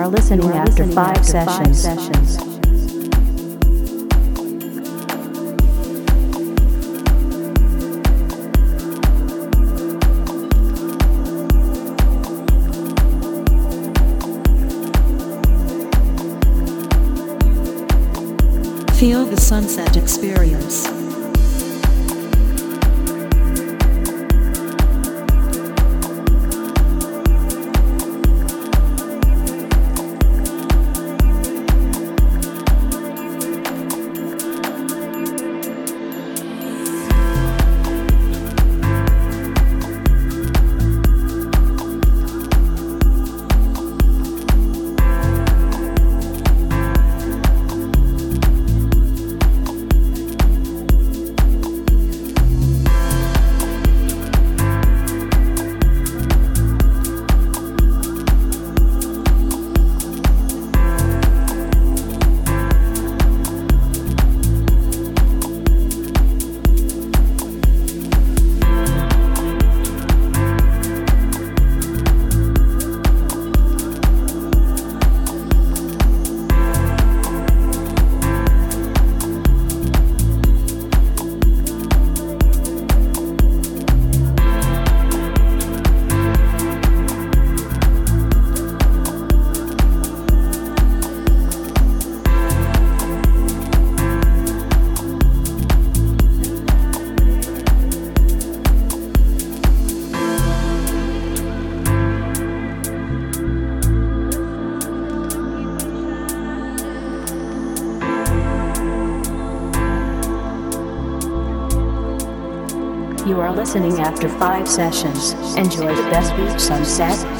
are listening after five sessions. Feel the sunset experience. Listening after five sessions. Enjoy the best beach sunset.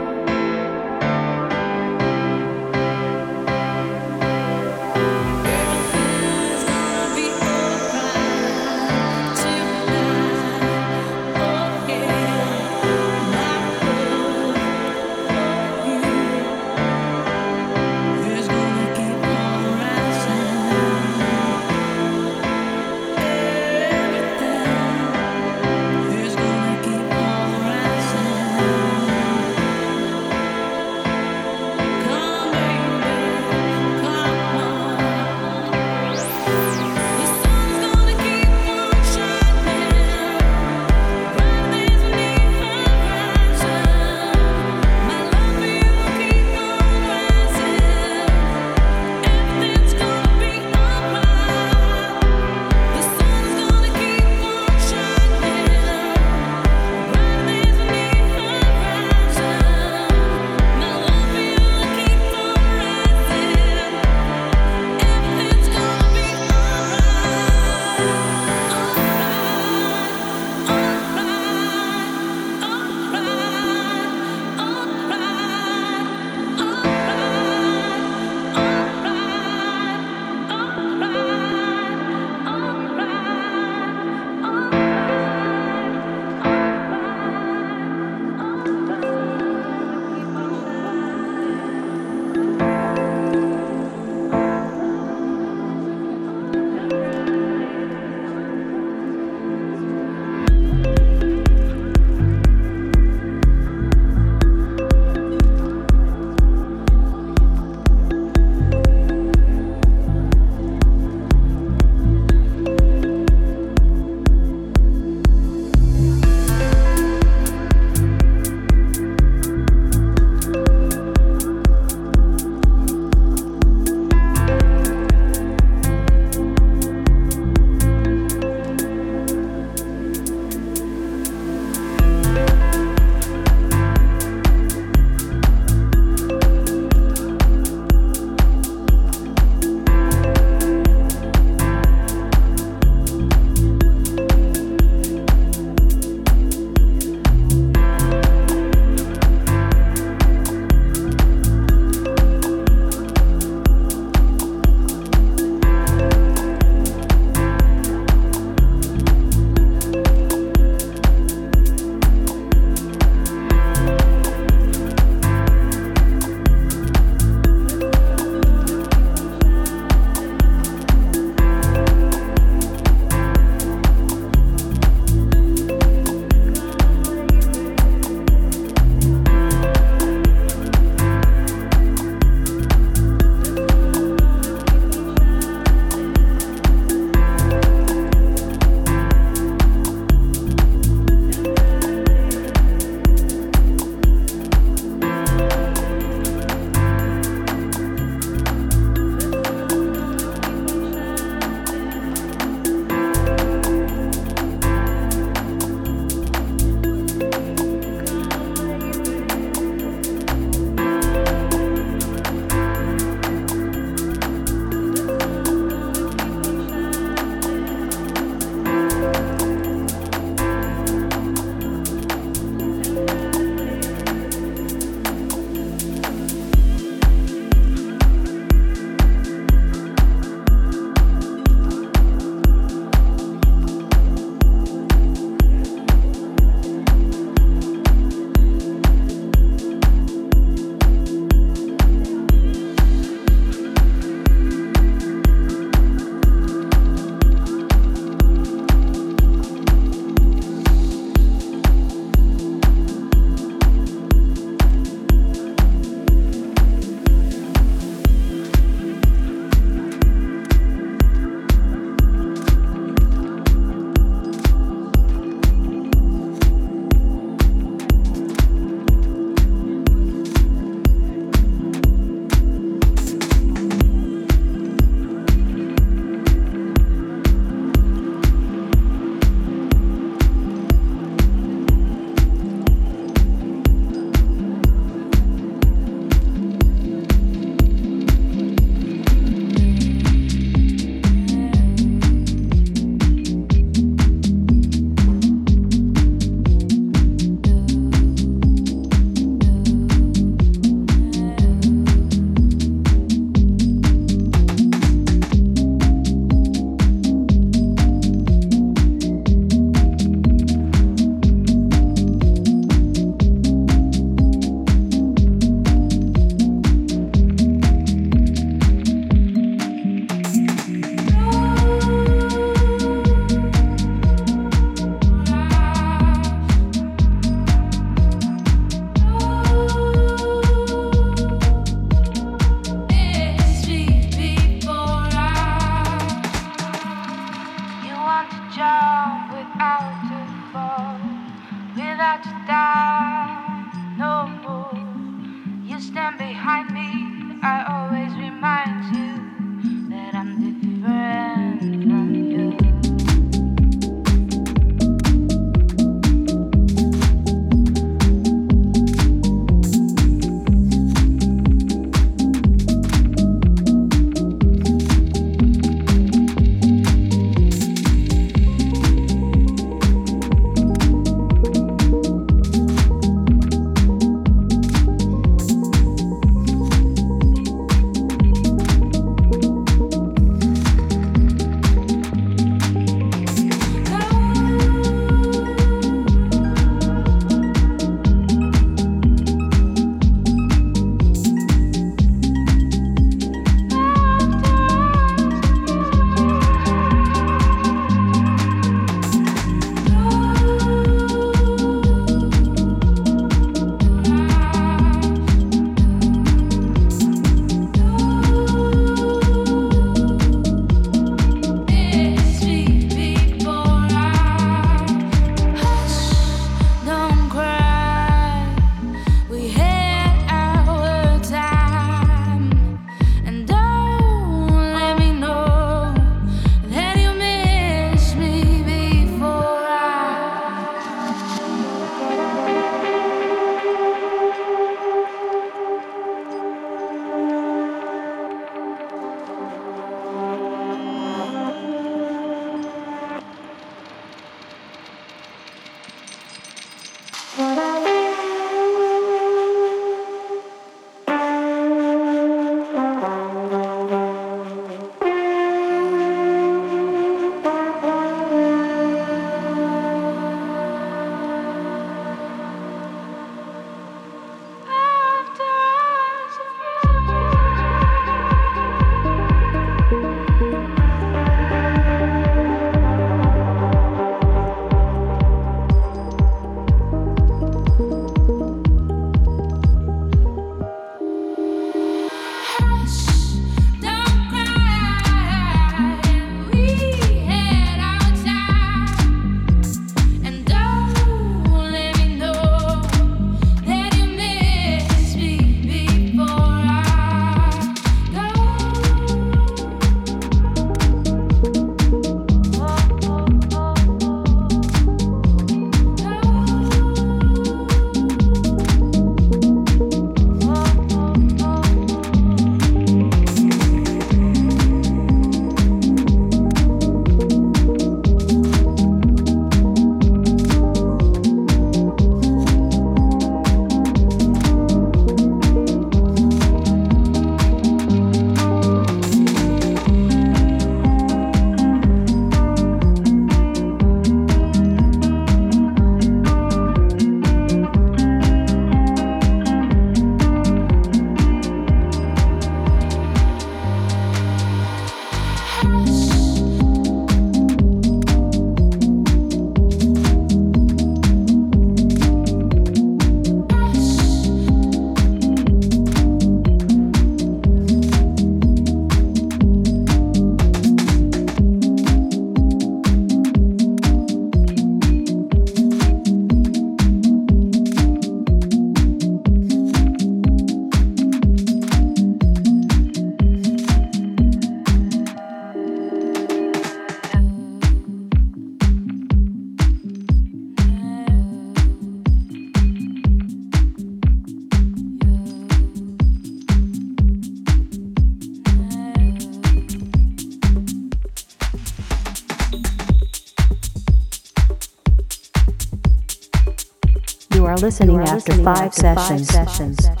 Listening, after, listening five, after sessions. five sessions.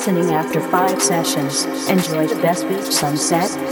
Listening after five sessions. Enjoy the best beach sunset.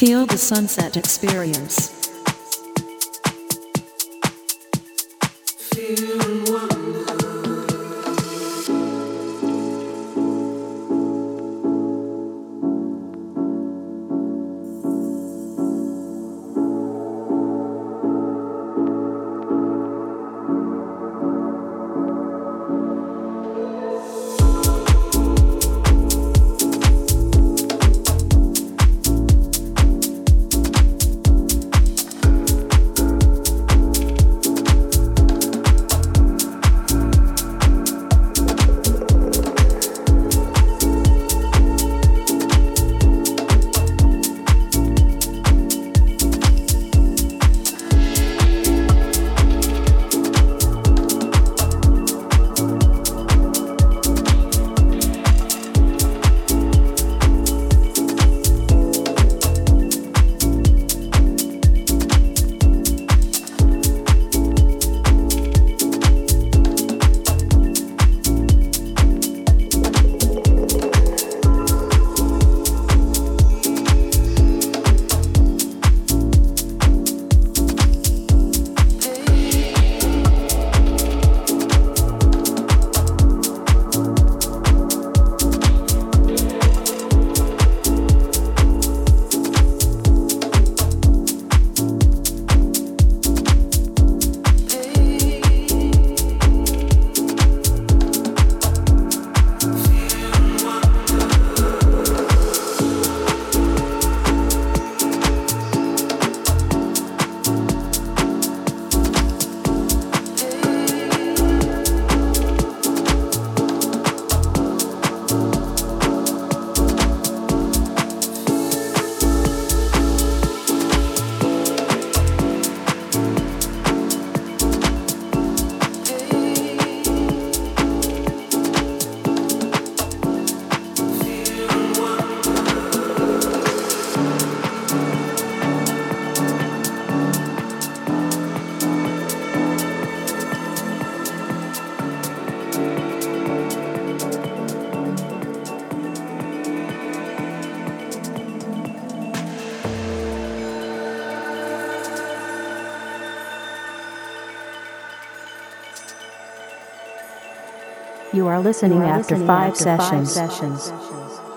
Feel the sunset experience. You are listening after five sessions. You are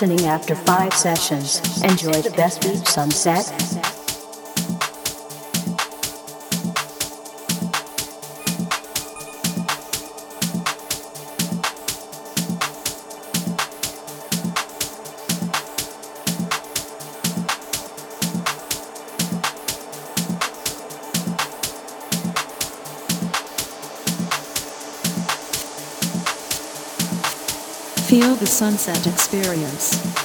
listening after five sessions. Enjoy the best beach sunset. Feel the sunset experience.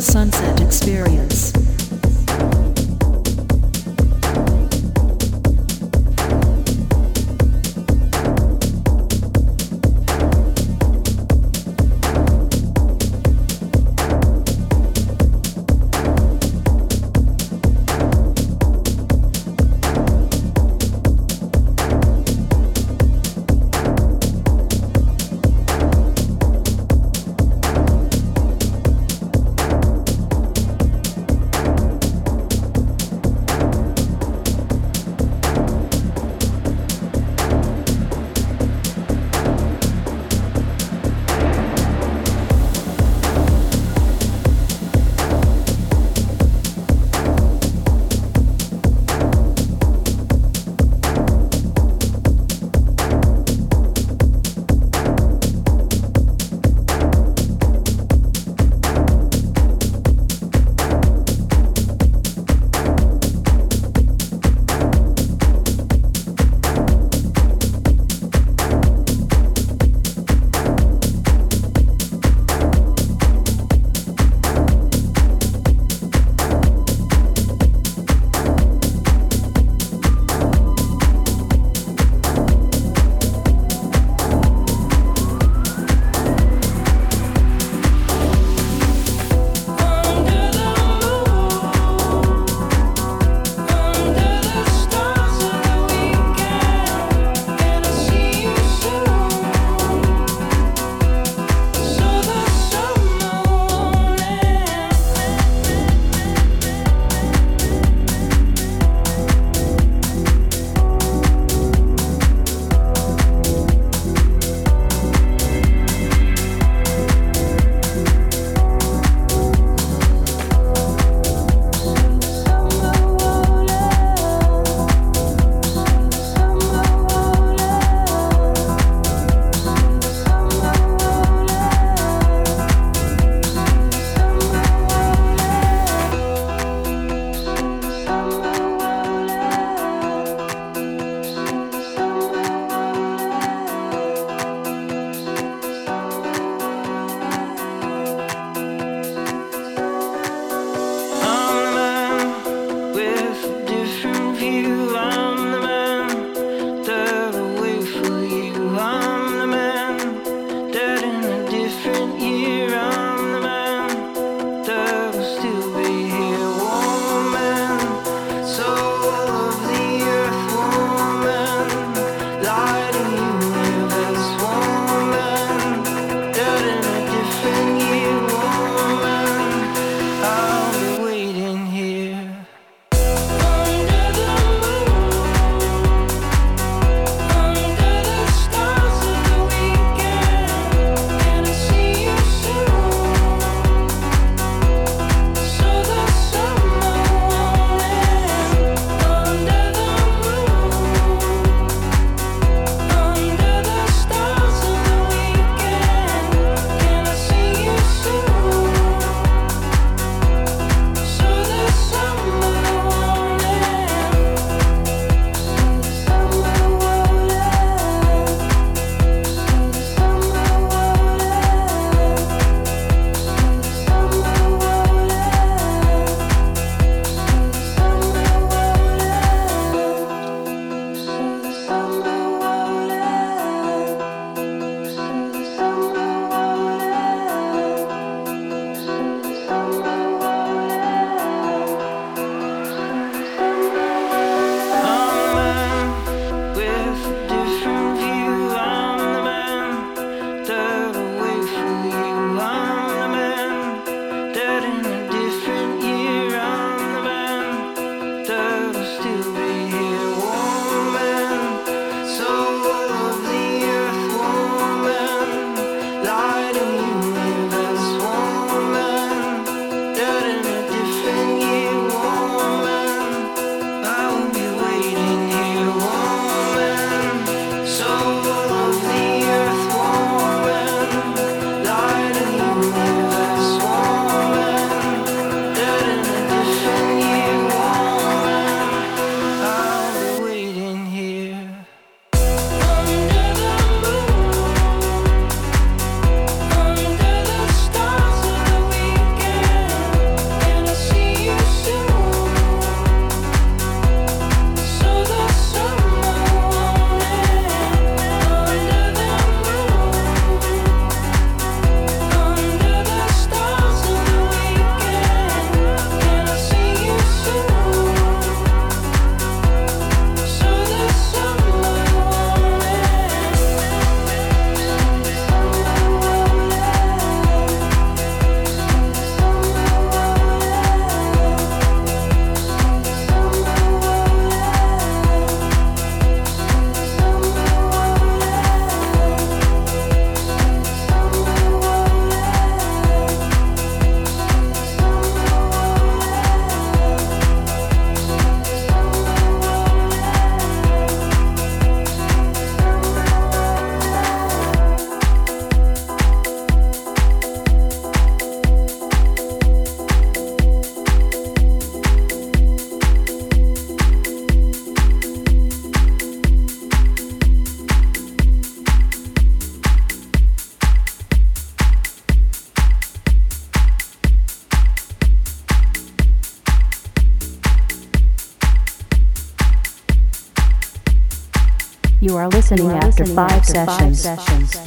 The sunset listening after five sessions. You are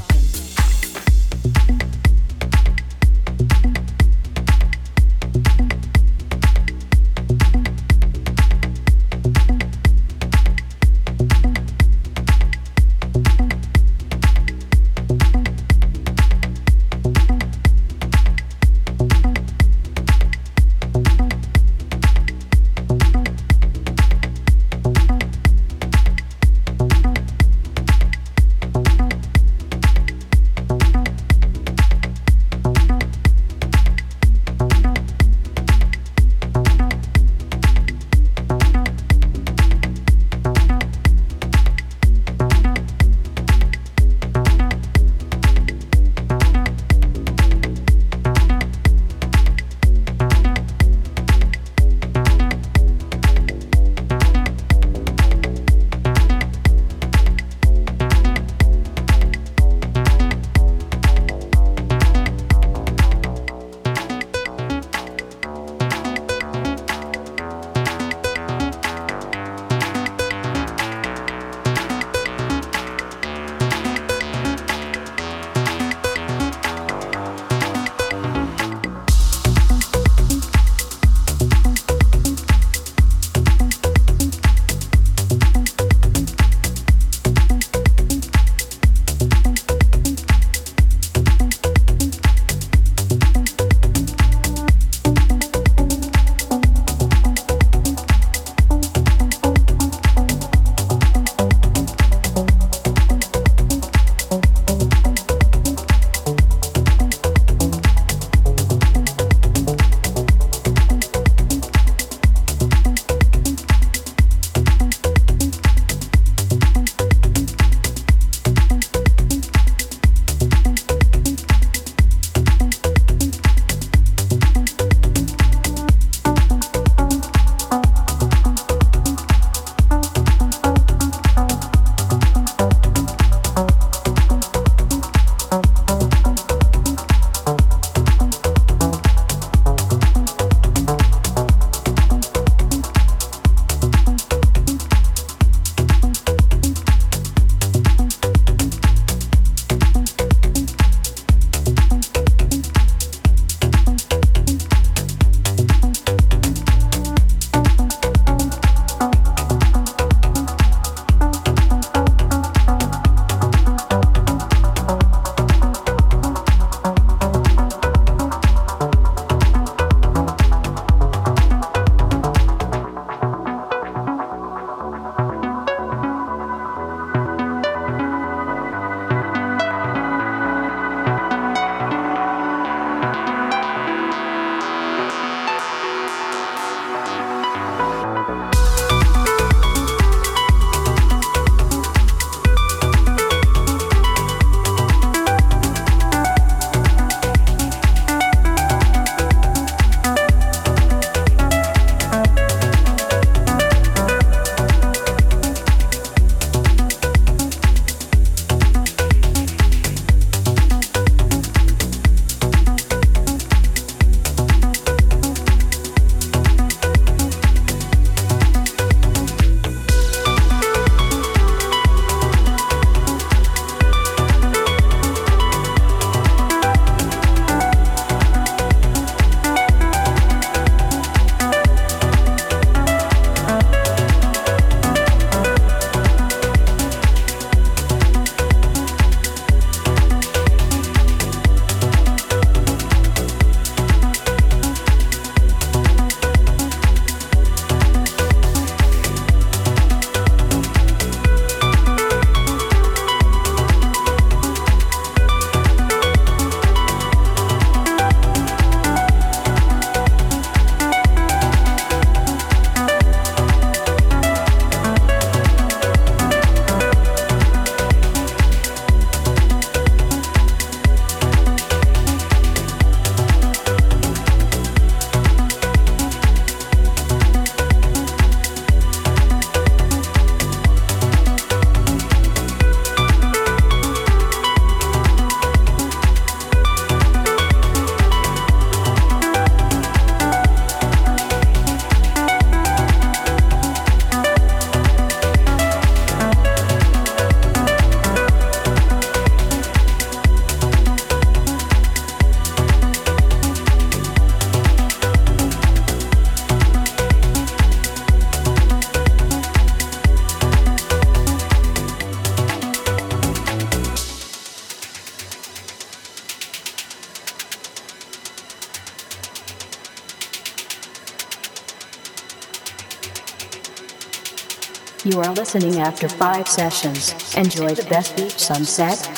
listening after five sessions. Enjoy the best beach sunset.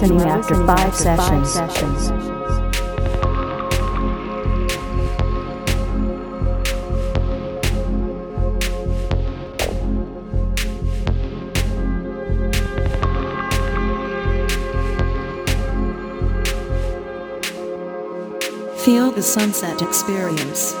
Listening after five sessions. Feel the sunset experience.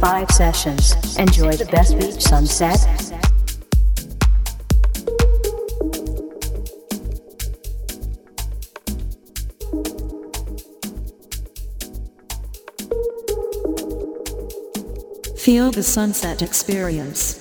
Five sessions. Enjoy the best beach sunset. Feel the sunset experience.